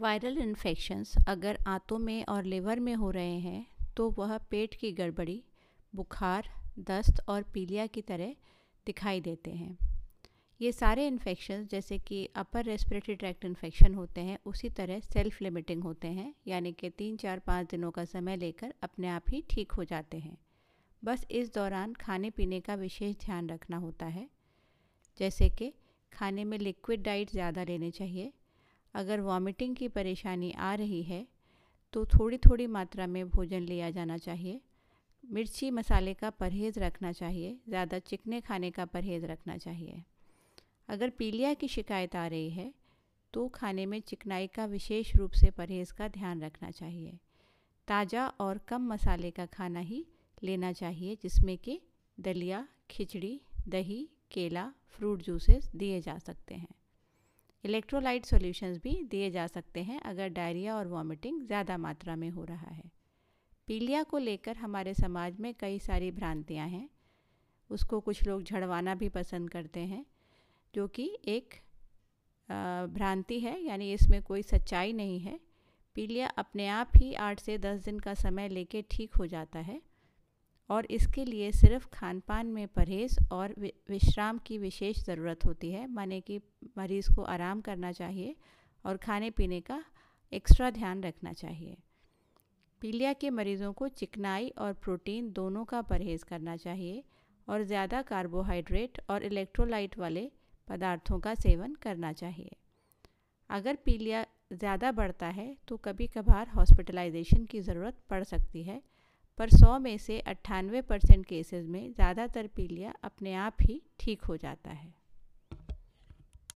Viral infections अगर आंतों में और लिवर में हो रहे हैं तो वह पेट की गड़बड़ी, बुखार, दस्त और पीलिया की तरह दिखाई देते हैं। ये सारे इन्फेक्शन जैसे कि अपर रेस्पिरेटरी ट्रैक्ट इन्फेक्शन होते हैं, उसी तरह सेल्फ लिमिटिंग होते हैं, यानी कि तीन, चार, पाँच दिनों का समय लेकर अपने आप ही ठीक हो जाते हैं। बस इस दौरान खाने पीने का विशेष ध्यान रखना होता है, जैसे कि खाने में लिक्विड डाइट ज़्यादा लेने चाहिए अगर वॉमिटिंग की परेशानी आ रही है तो थोड़ी थोड़ी मात्रा में भोजन लिया जाना चाहिए। मिर्ची मसाले का परहेज़ रखना चाहिए, ज़्यादा चिकने खाने का परहेज़ रखना चाहिए। अगर पीलिया की शिकायत आ रही है तो खाने में चिकनाई का विशेष रूप से परहेज़ का ध्यान रखना चाहिए। ताज़ा और कम मसाले का खाना ही लेना चाहिए, जिसमें कि दलिया, खिचड़ी, दही, केला, फ्रूट जूसेस दिए जा सकते हैं। इलेक्ट्रोलाइट सॉल्यूशंस भी दिए जा सकते हैं अगर डायरिया और वॉमिटिंग ज़्यादा मात्रा में हो रहा है। पीलिया को लेकर हमारे समाज में कई सारी भ्रांतियाँ हैं। उसको कुछ लोग झड़वाना भी पसंद करते हैं, जो कि एक भ्रांति है, यानी इसमें कोई सच्चाई नहीं है। पीलिया अपने आप ही आठ से दस दिन का समय लेके ठीक हो जाता है। और इसके लिए सिर्फ़ खान पान में परहेज़ और विश्राम की विशेष ज़रूरत होती है, माने कि मरीज़ को आराम करना चाहिए और खाने पीने का एक्स्ट्रा ध्यान रखना चाहिए। पीलिया के मरीज़ों को चिकनाई और प्रोटीन दोनों का परहेज़ करना चाहिए और ज़्यादा कार्बोहाइड्रेट और इलेक्ट्रोलाइट वाले पदार्थों का सेवन करना चाहिए। अगर पीलिया ज़्यादा बढ़ता है तो कभी कभार हॉस्पिटलाइजेशन की ज़रूरत पड़ सकती है पर 100 में से अट्ठानवे परसेंट केसेज़ में ज़्यादातर पीलिया अपने आप ही ठीक हो जाता है।